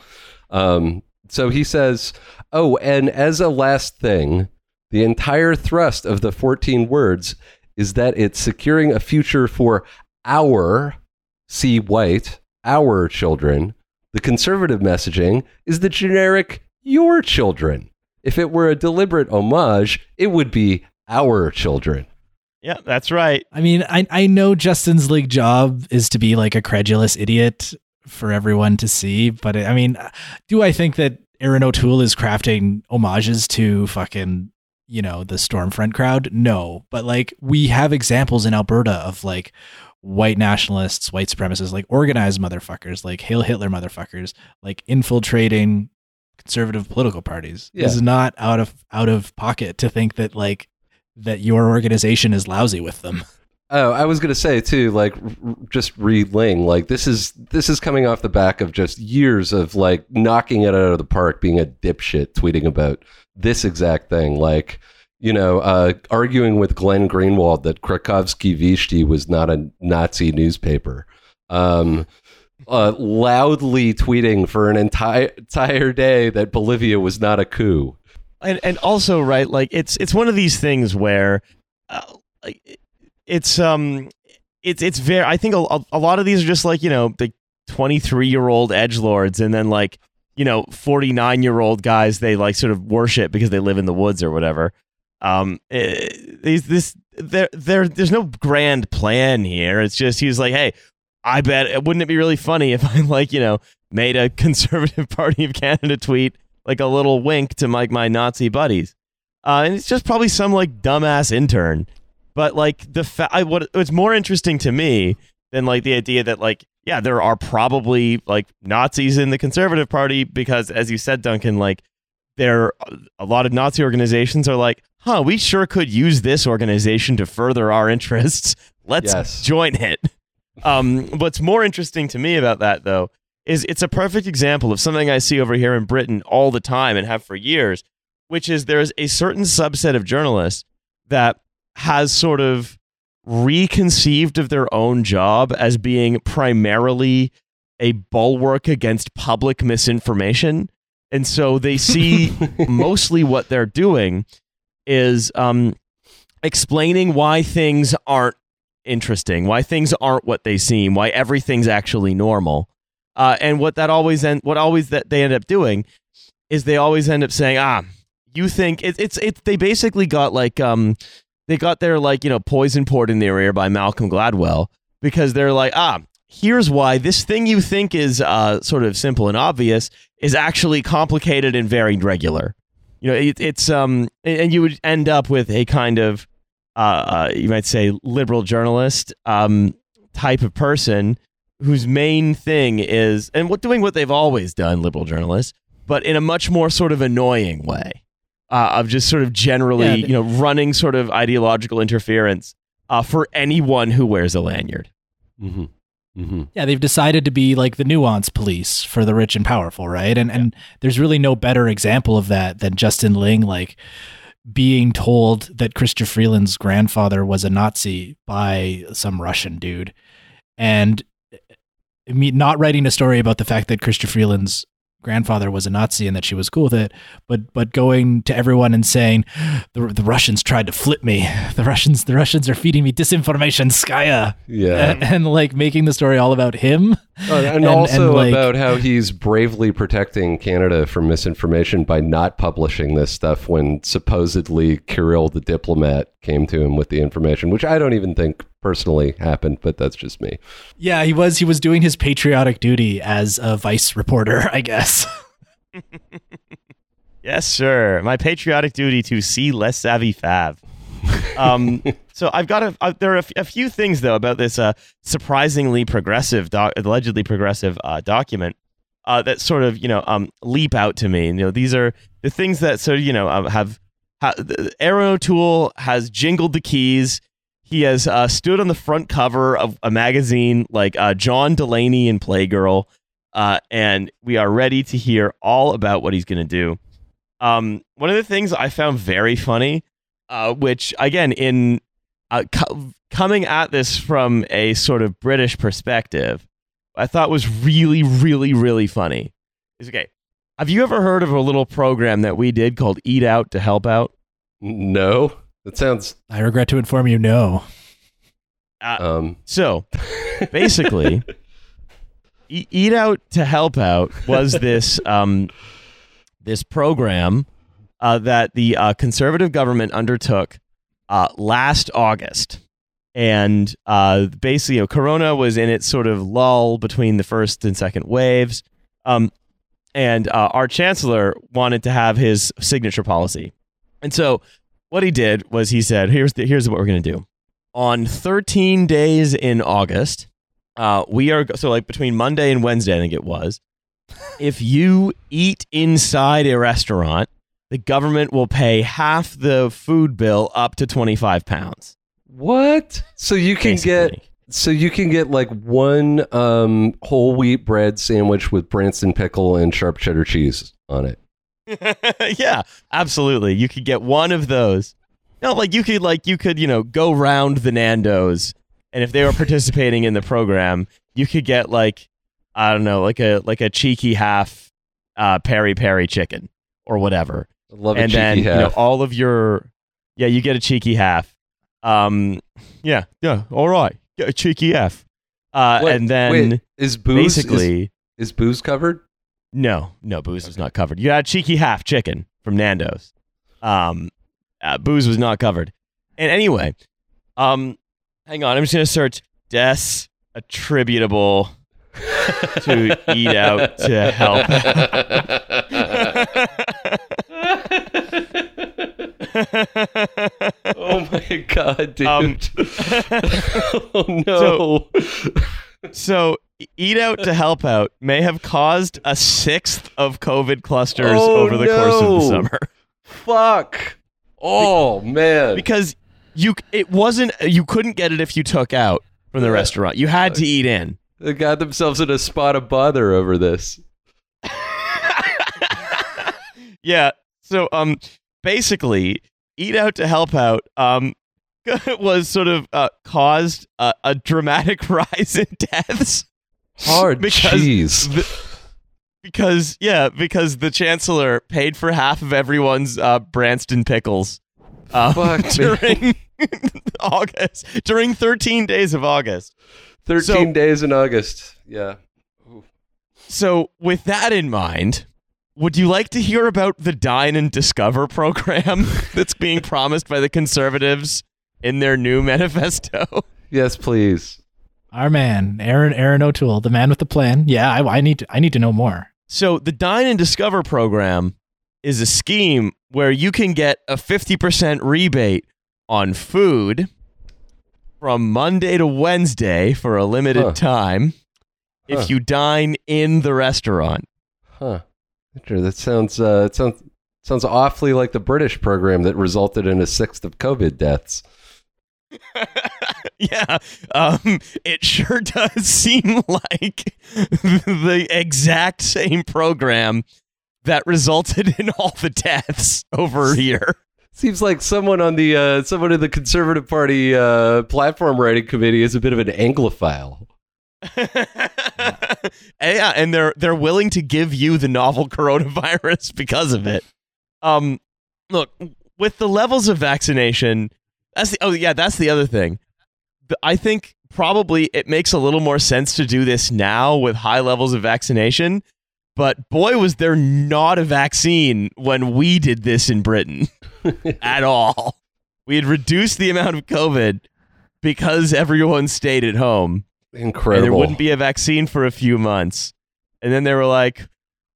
Um, so he says, "Oh, and as a last thing, the entire thrust of the 14 words is that it's securing a future for our, see white, our children. The conservative messaging is the generic your children. If it were a deliberate homage, it would be our children. Yeah, that's right. I mean, I I know Justin Ling's job is to be like a credulous idiot for everyone to see, but I mean, do I think that Erin O'Toole is crafting homages to fucking you know the Stormfront crowd? No, but like we have examples in Alberta of like white nationalists, white supremacists, like organized motherfuckers, like Hail Hitler motherfuckers, like infiltrating conservative political parties. Yeah. It's not out of out of pocket to think that like that your organization is lousy with them. Oh, I was gonna say too, like r- just read Ling. Like this is this is coming off the back of just years of like knocking it out of the park, being a dipshit, tweeting about this exact thing. Like you know, uh, arguing with Glenn Greenwald that Krakivski Visti was not a Nazi newspaper. Um, uh, loudly tweeting for an entire entire day that Bolivia was not a coup. and and also right like it's it's one of these things where uh, it's um it's it's very i think a, a lot of these are just like you know the 23 year old edge lords and then like you know 49 year old guys they like sort of worship because they live in the woods or whatever um eh, these this there there there's no grand plan here it's just he's like hey i bet wouldn't it be really funny if i like you know made a conservative party of canada tweet like a little wink to like my Nazi buddies. Uh, and it's just probably some like dumbass intern. But like the fa- I, what what's more interesting to me than like the idea that like yeah there are probably like Nazis in the Conservative Party because as you said Duncan like there a lot of Nazi organizations are like huh we sure could use this organization to further our interests let's Yes. join it. Um, what's more interesting to me about that though is it's a perfect example of something I see over here in Britain all the time and have for years, which is there's a certain subset of journalists that has sort of reconceived of their own job as being primarily a bulwark against public misinformation. And so they see mostly what they're doing is um, explaining why things aren't interesting, why things aren't what they seem, why everything's actually normal. Uh, and what that always end, what always that they end up doing is they always end up saying, ah, you think it, it's it's they basically got like um they got their like you know poison poured in their ear by Malcolm Gladwell because they're like ah here's why this thing you think is uh sort of simple and obvious is actually complicated and very regular. You know, it, it's um and you would end up with a kind of uh, uh you might say liberal journalist um type of person whose main thing is and what doing what they've always done liberal journalists but in a much more sort of annoying way uh, of just sort of generally Yeah, you know running sort of ideological interference uh, for anyone who wears a lanyard. Hmm hmm Yeah, they've decided to be like the nuance police for the rich and powerful, right? And and there's really no better example of that than Justin Ling like being told that Chrystia Freeland's grandfather was a Nazi by some Russian dude. And mean, not writing a story about the fact that Chrystia Freeland's grandfather was a Nazi and that she was cool with it, but but going to everyone and saying the the Russians tried to flip me. The Russians the Russians are feeding me disinformation, Skaya, Yeah. and, and, like making the story all about him. Oh, and, And- also and, like- about how he's bravely protecting Canada from misinformation by not publishing this stuff when supposedly Kirill the diplomat came to him with the information, which I don't even think personally happened, but that's just me. Yeah, he was he was doing his patriotic duty as a vice reporter, I guess. Yes, sir. My patriotic duty to see less savvy fav. Um, so I've got a. Uh, there are a, f- a few things though about this uh, surprisingly progressive, doc, allegedly progressive uh, document uh, that sort of you know um, leap out to me. You know, these are the things that sort of you know um, have. Ha- the- Erin O'Toole has jingled the keys. He has uh, stood on the front cover of a magazine like uh, John Delaney and Playgirl, uh, and we are ready to hear all about what he's going to do. Um, one of the things I found very funny, uh, which again, in uh, co- coming at this from a sort of British perspective, I thought was really, really, really funny. Is okay. Have you ever heard of a little program that we did called Eat Out to Help Out? No. That sounds. I regret to inform you, no. Um, So basically, E- Eat Out to Help Out was this um, this program uh, that the uh, conservative government undertook uh, last August. And uh, basically, you know, Corona was in its sort of lull between the first and second waves. Um, and uh, our chancellor wanted to have his signature policy. And so what he did was he said, here's, the, here's what we're going to do. On 13 days in August, uh, we are, so like between Monday and Wednesday, I think it was, if you eat inside a restaurant, the government will pay half the food bill up to 25 pounds. what? So you can get so you can get like one um, whole wheat bread sandwich with Branston pickle and sharp cheddar cheese on it. yeah, absolutely. You could get one of those. No, like you could like you could, you know, go round the Nandos and if they were participating in the program, you could get like I don't know, like a like a cheeky half uh peri peri chicken or whatever. I love a and cheeky then half. you know all of your yeah, you get a cheeky half. Um yeah, yeah, all right. Get a cheeky half. Uh and then wait, is booze basically is, is booze covered? No, no, booze was not covered. You got a cheeky half chicken from Nando's. Um, uh, booze was not covered. And anyway, um, hang on, I'm just gonna search deaths attributable to eat out to help. oh my god, dude! Um, oh no! so, eat out to help out may have caused a sixth of COVID clusters Oh, over the course of the no. summer. Fuck! Oh man! because you it wasn't you couldn't get it if you took out from the Yeah. restaurant. You had to eat in. they got themselves in a spot of bother over this. yeah. So um basically eat out to help out um was sort of uh, caused a, a dramatic rise in deaths Hard Because cheese. the- because yeah because the chancellor paid for half of everyone's uh, Branston pickles uh, Fuck during August during 13 days of August. Thirteen so- days in August. Yeah. So, with that in mind, would you like to hear about the Dine and Discover program that's being promised by the conservatives in their new manifesto? Yes, please. Our man, Erin Erin O'Toole, the man with the plan. Yeah, I, I need to I need to know more. So, the Dine and Discover program is a scheme where you can get a 50% rebate on food from Monday to Wednesday for a limited Huh. time Huh. if you dine in the restaurant. Huh. Sure, that sounds uh, it sounds sounds awfully like the British program that resulted in a sixth of COVID deaths. yeah, um, it sure does seem like the exact same program that resulted in all the deaths over here. Seems like someone on the uh, someone in the Conservative Party uh, platform writing committee is a bit of an Anglophile. yeah, and they're they're willing to give you the novel coronavirus because of it. Um, look, with the levels of vaccination, that's the oh yeah, that's the other thing. I think probably it makes a little more sense to do this now with high levels of vaccination. But boy, was there not a vaccine when we did this in Britain at all. We had reduced the amount of COVID because everyone stayed at home Incredible. and there wouldn't be a vaccine for a few months. And then they were like,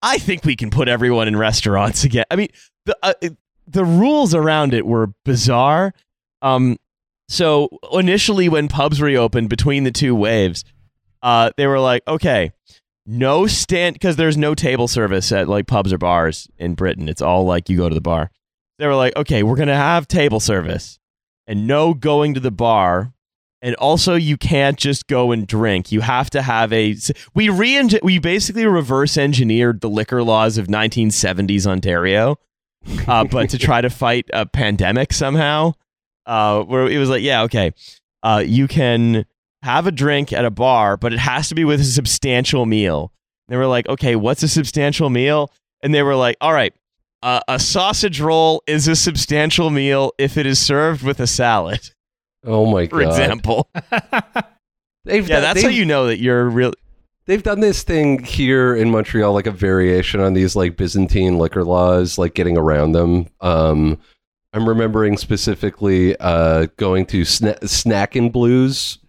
"I think we can put everyone in restaurants again." I mean, the uh, the rules around it were bizarre. Um, so initially, when pubs reopened between the two waves, uh, they were like, "Okay, no stand," because there's no table service at like pubs or bars in Britain. It's all like you go to the bar. They were like, "Okay, we're gonna have table service, and no going to the bar and also you can't just go and drink you have to have a we re we basically reverse engineered the liquor laws of 1970s ontario uh, but to try to fight a pandemic somehow uh, where it was like yeah okay uh, you can have a drink at a bar but it has to be with a substantial meal And they were like okay what's a substantial meal and they were like all right uh, a sausage roll is a substantial meal if it is served with a salad, Oh my for god! For example. They've Yeah, done- that's how they've- you know that you're real. They've done this thing here in Montreal, like a variation on these like Byzantine liquor laws, like getting around them. Um, I'm remembering specifically uh, going to Sna- Snack and Blues,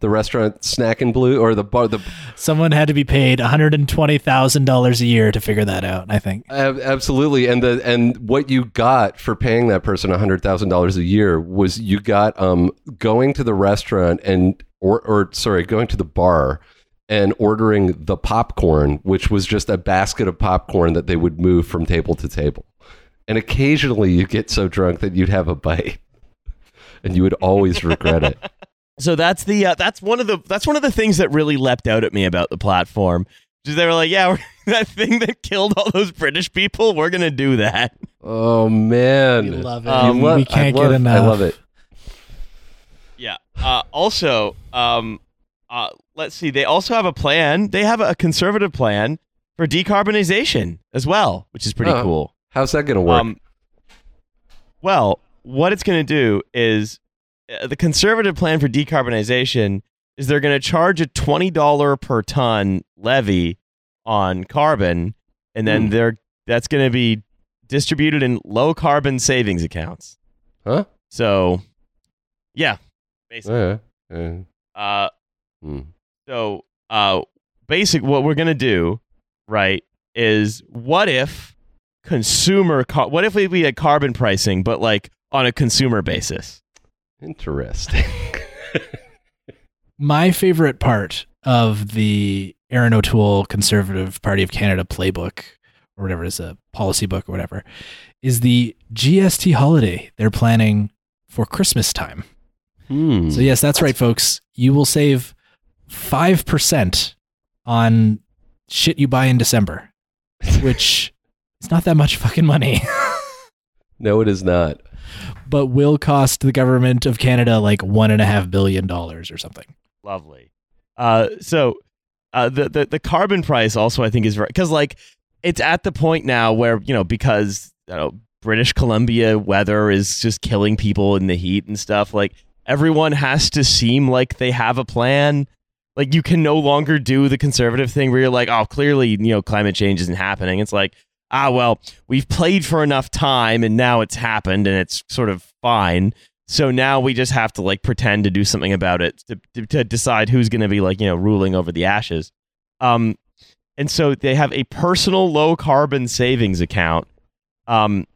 the restaurant Snack and Blue, or the bar. The Someone had to be paid $120,000 a year to figure that out, I think. ab- absolutely, and the and what you got for paying that person hundred thousand dollars a year was you got um going to the restaurant and or or sorry going to the bar and ordering the popcorn, which was just a basket of popcorn that they would move from table to table. And occasionally you get so drunk that you'd have a bite and you would always regret it. So that's the uh, that's one of the that's one of the things that really leapt out at me about the platform. Just they were like, yeah, we're, that thing that killed all those British people, we're gonna do that. Oh man. We love it. Um, You lo- we can't love, get enough. I love it. Yeah. Uh, also, um, uh, let's see. They also have a plan. They have a conservative plan for decarbonization as well, which is pretty Oh. cool. How's that going to work? Um, well, what it's going to do is uh, the conservative plan for decarbonization is they're going to charge a twenty dollar per ton levy on carbon, and then Hmm. they're that's going to be distributed in low carbon savings accounts. huh? So, yeah, basically. Yeah. yeah. Uh, Hmm. so, uh, basic what we're gonna do, right, is what if consumer, car- what if we, we had carbon pricing, but like on a consumer basis? Interesting. My favorite part of the Erin O'Toole Conservative Party of Canada playbook, or whatever it is, a policy book or whatever, is the GST holiday they're planning for Christmas time. hmm. So, yes, that's right, folks. You will save 5% on shit you buy in December, which is not that much fucking money, No, it is not. but will cost the government of Canada like $1.5 billion or something. Lovely. Uh, so, uh, the, the the carbon price also I think is right because like it's at the point now where you know because you know British Columbia weather is just killing people in the heat and stuff. Like everyone has to seem like they have a plan. Like you can no longer do the conservative thing where you're like, oh, clearly you know climate change isn't happening. It's like, ah, well, we've played for enough time and now it's happened and it's sort of fine. So now we just have to like pretend to do something about it to, to, to decide who's going to be like you know ruling over the ashes. Um, and so they have a personal low carbon savings account, um,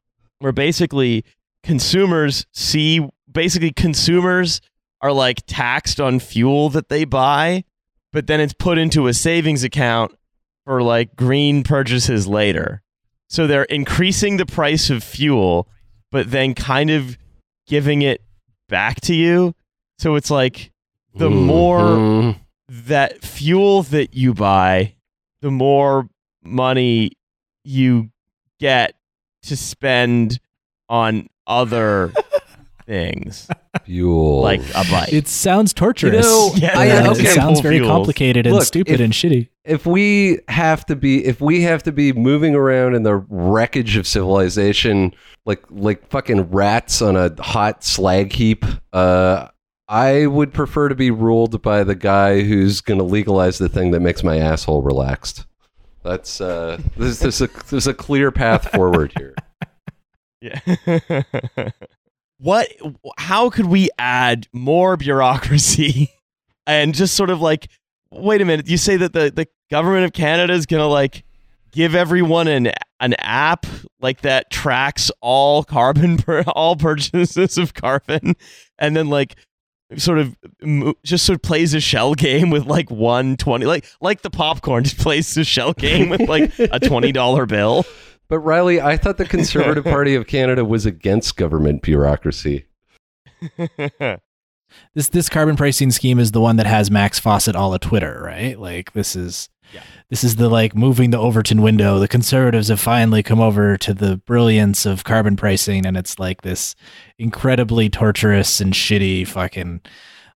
where basically consumers see basically consumers are like taxed on fuel that they buy, but then it's put into a savings account for like green purchases later. So they're increasing the price of fuel, but then kind of giving it back to you. So it's like the more Mhm. that fuel that you buy, the more money you get to spend on other things fuel. like a bike. It sounds torturous. know, Yeah, I- okay. it sounds very Fuels. complicated and Look, stupid if- and shitty. if we have to be if we have to be moving around in the wreckage of civilization like like fucking rats on a hot slag heap uh I would prefer to be ruled by the guy who's going to legalize the thing that makes my asshole relaxed. That's uh there's, there's a there's a clear path forward here. Yeah. what? How could we add more bureaucracy and just sort of like, wait a minute? You say that the the government of Canada is gonna like give everyone an an app like that tracks all carbon per all purchases of carbon, and then like sort of just sort of plays a shell game with like 120 like like the popcorn just plays the shell game with like a $20 bill But Riley, I thought the Conservative Party of Canada was against government bureaucracy. This this carbon pricing scheme is the one that has Max Fawcett all of Twitter, right? Like this is Yeah. this is the like moving the Overton window. The conservatives have finally come over to the brilliance of carbon pricing, and it's like this incredibly torturous and shitty fucking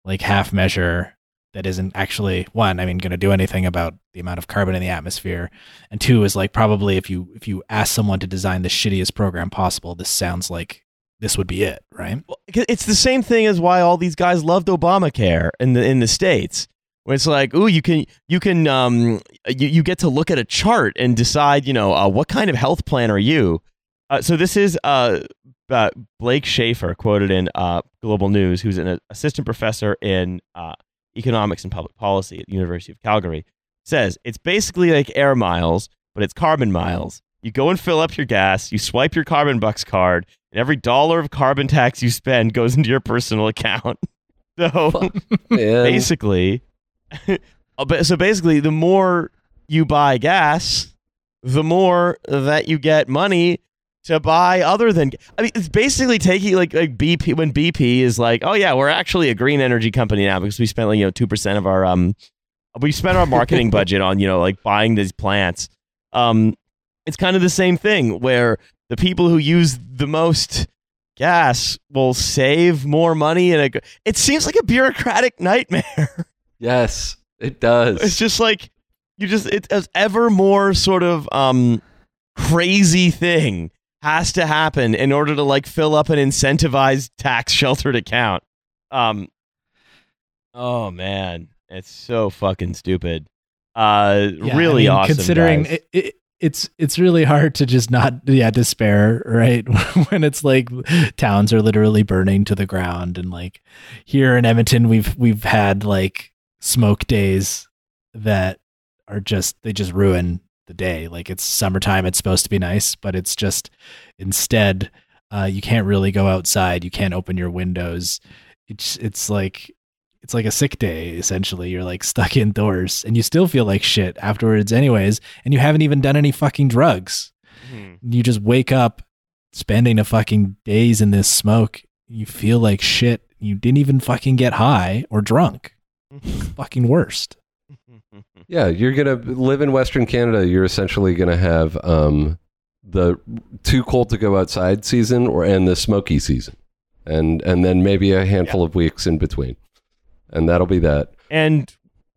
like half measure that isn't actually one i mean going to do anything about the amount of carbon in the atmosphere and two is like probably if you if you ask someone to design the shittiest program possible this sounds like this would be it right Well, it's the same thing as why all these guys loved Obamacare in the in the states. Where it's like, ooh, you can you can um you, you get to look at a chart and decide, you know, uh, what kind of health plan are you. Uh, so this is uh, uh Blake Shaffer quoted in uh Global News, who's an assistant professor in uh, economics and public policy at the University of Calgary. Says it's basically like air miles, but it's carbon miles. You go and fill up your gas, you swipe your carbon bucks card, and every dollar of carbon tax you spend goes into your personal account. So basically, so basically, the more you buy gas, the more that you get money to buy other than. I mean, it's basically taking like like BP when BP is like, oh yeah, we're actually a green energy company now because we spent like you know two percent of our um, we spent our marketing budget on you know like buying these plants. Um, it's kind of the same thing where the people who use the most gas will save more money and it, it seems like a bureaucratic nightmare Yes, it does. it's just like you just it's ever more sort of um crazy thing has to happen in order to like fill up an incentivized tax sheltered account. Um oh man. It's so fucking stupid. Uh Yeah, really I mean, awesome considering it, it, it's it's really hard to just not yeah despair right? When it's like towns are literally burning to the ground and like here in Edmonton we've we've had like smoke days that are just they just ruin the day. Like it's summertime it's supposed to be nice but it's just instead uh, you can't really go outside you can't open your windows. It's it's like it's like a sick day essentially. You're like stuck indoors and you still feel like shit afterwards anyways and you haven't even done any fucking drugs. Mhm. you just wake up spending a fucking days in this smoke you feel like shit you didn't even fucking get high or drunk. Fucking worst Yeah, you're gonna live in Western Canada. You're essentially gonna have um, the too cold to go outside season, or and the smoky season, and and then maybe a handful of weeks in between, and that'll be that. and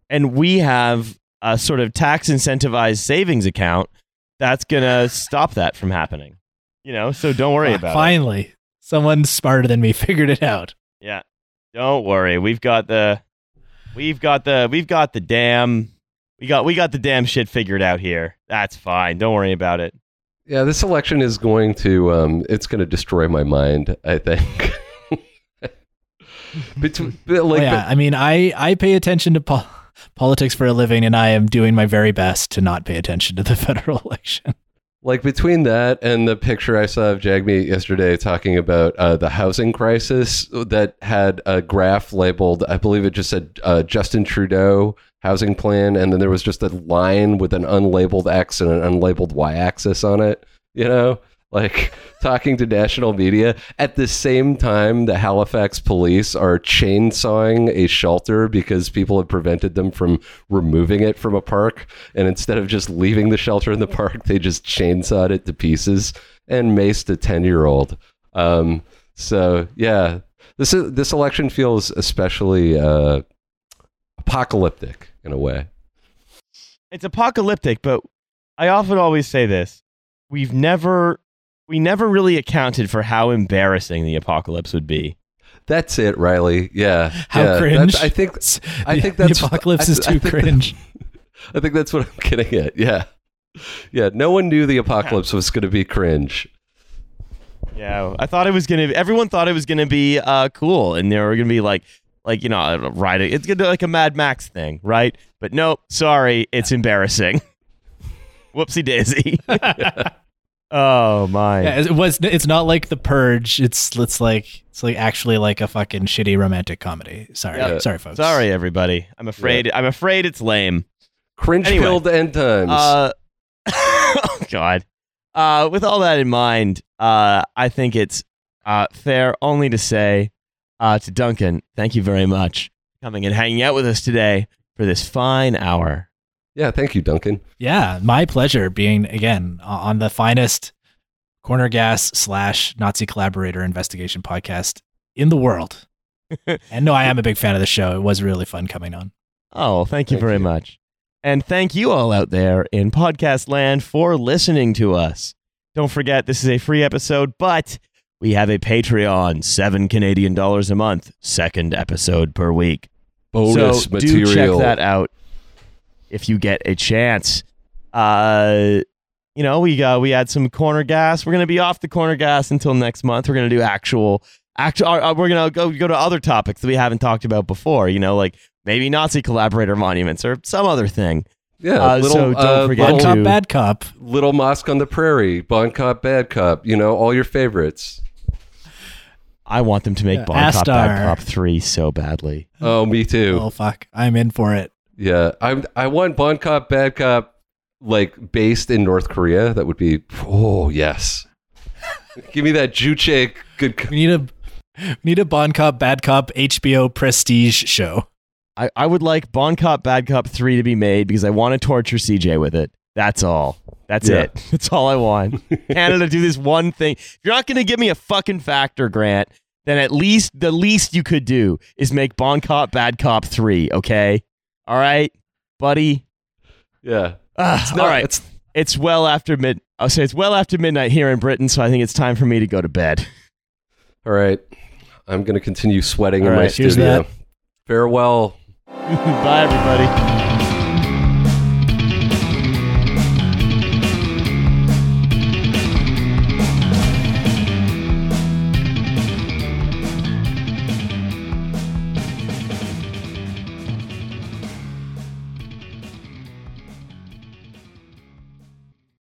and we have a sort of tax incentivized savings account that's gonna stop that from happening. You know, so don't worry Ah, about it. finally someone smarter than me figured it out Yeah, don't worry. We've got the, we've got the, we've got the damn, we got we got the damn shit figured out here. That's fine. Don't worry about it. Yeah, this election is going to um, it's going to destroy my mind. I think. Between, like, Oh, yeah, I mean, I I pay attention to pol- politics for a living, and I am doing my very best to not pay attention to the federal election. Like between that and the picture I saw of Jagmeet yesterday talking about uh, the housing crisis that had a graph labeled, I believe it just said uh, Justin Trudeau housing plan, and then there was just a line with an unlabeled X and an unlabeled Y axis on it. You know, like talking to national media. At the same time the Halifax police are chainsawing a shelter because people have prevented them from removing it from a park. And instead of just leaving the shelter in the park they just chainsawed it to pieces and maced a 10 year old um, so yeah this is, this election feels especially uh, apocalyptic in a way. It's apocalyptic, but I often always say this: we've never, we never really accounted for how embarrassing the apocalypse would be. that's it riley yeah How yeah, cringe! that's- i think I The- think that's the apocalypse I- is I too that- cringe. I think that's what I'm getting at. Yeah. Yeah. No one knew the apocalypse was going to be cringe. Yeah, I thought it was gonna. Everyone thought it was gonna be uh, cool, and they were gonna be like, like you know, I riding. It's gonna be like a Mad Max thing, right? But nope. Sorry, it's embarrassing. Whoopsie daisy. Oh my. Yeah, it was. It's not like the purge. It's it's like it's like actually like a fucking shitty romantic comedy. Sorry, Yeah. sorry, folks. Sorry, everybody. I'm afraid. I'm afraid it's lame. Cringe Anyway. filled end times. Uh, oh God. Uh, with all that in mind, uh, I think it's uh, fair only to say uh, to Duncan, thank you very much for coming and hanging out with us today for this fine hour. Yeah. Thank you, Duncan. Yeah, my pleasure being again on the finest corner gas slash Nazi collaborator investigation podcast in the world. and no, I am a big fan of the show. It was really fun coming on. Oh, thank you Thank very you. much. And thank you all out there in podcast land for listening to us. Don't forget, this is a free episode, but we have a Patreon, seven Canadian dollars a month, second episode per week. Bonus so material. do check that out if you get a chance. Uh, you know, we got we had some corner gas. We're gonna be off the corner gas until next month. We're gonna do actual actual. Uh, we're gonna go go to other topics that we haven't talked about before. You know, like maybe Nazi collaborator monuments or some other thing. Yeah, Uh, little, so don't uh, forget Bad little, to- cop, bad cop. little mosque on the prairie, bon cop, bad cop. You know, all your favorites. I want them to make Yeah, Bon Cop Bad Cop three so badly. Oh, me too. Oh fuck, I'm in for it. Yeah, I I want bon cop, bad cop, like based in North Korea. That would be oh yes. Give me that Juche good. co- We need a we need a Bon Cop, Bad Cop HBO prestige show. I, I would like Bon Cop Bad Cop 3 to be made because I want to torture CJ with it. That's all. That's Yeah. it. That's all I want. Canada do this one thing. If you're not going to give me a fucking factor, Grant, then at least the least you could do is make Bon Cop Bad Cop 3, okay? All right, buddy? Yeah, ah, Ugh, No, all right. It's, It's well after mid I'll say it's well after midnight here in Britain, so I think it's time for me to go to bed. all right. I'm gonna continue sweating All in my right, here's studio. that. Farewell. Bye everybody.